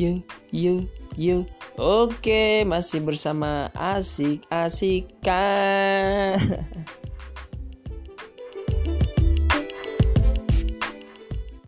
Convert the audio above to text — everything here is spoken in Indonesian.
you you you. Oke masih bersama asik asikan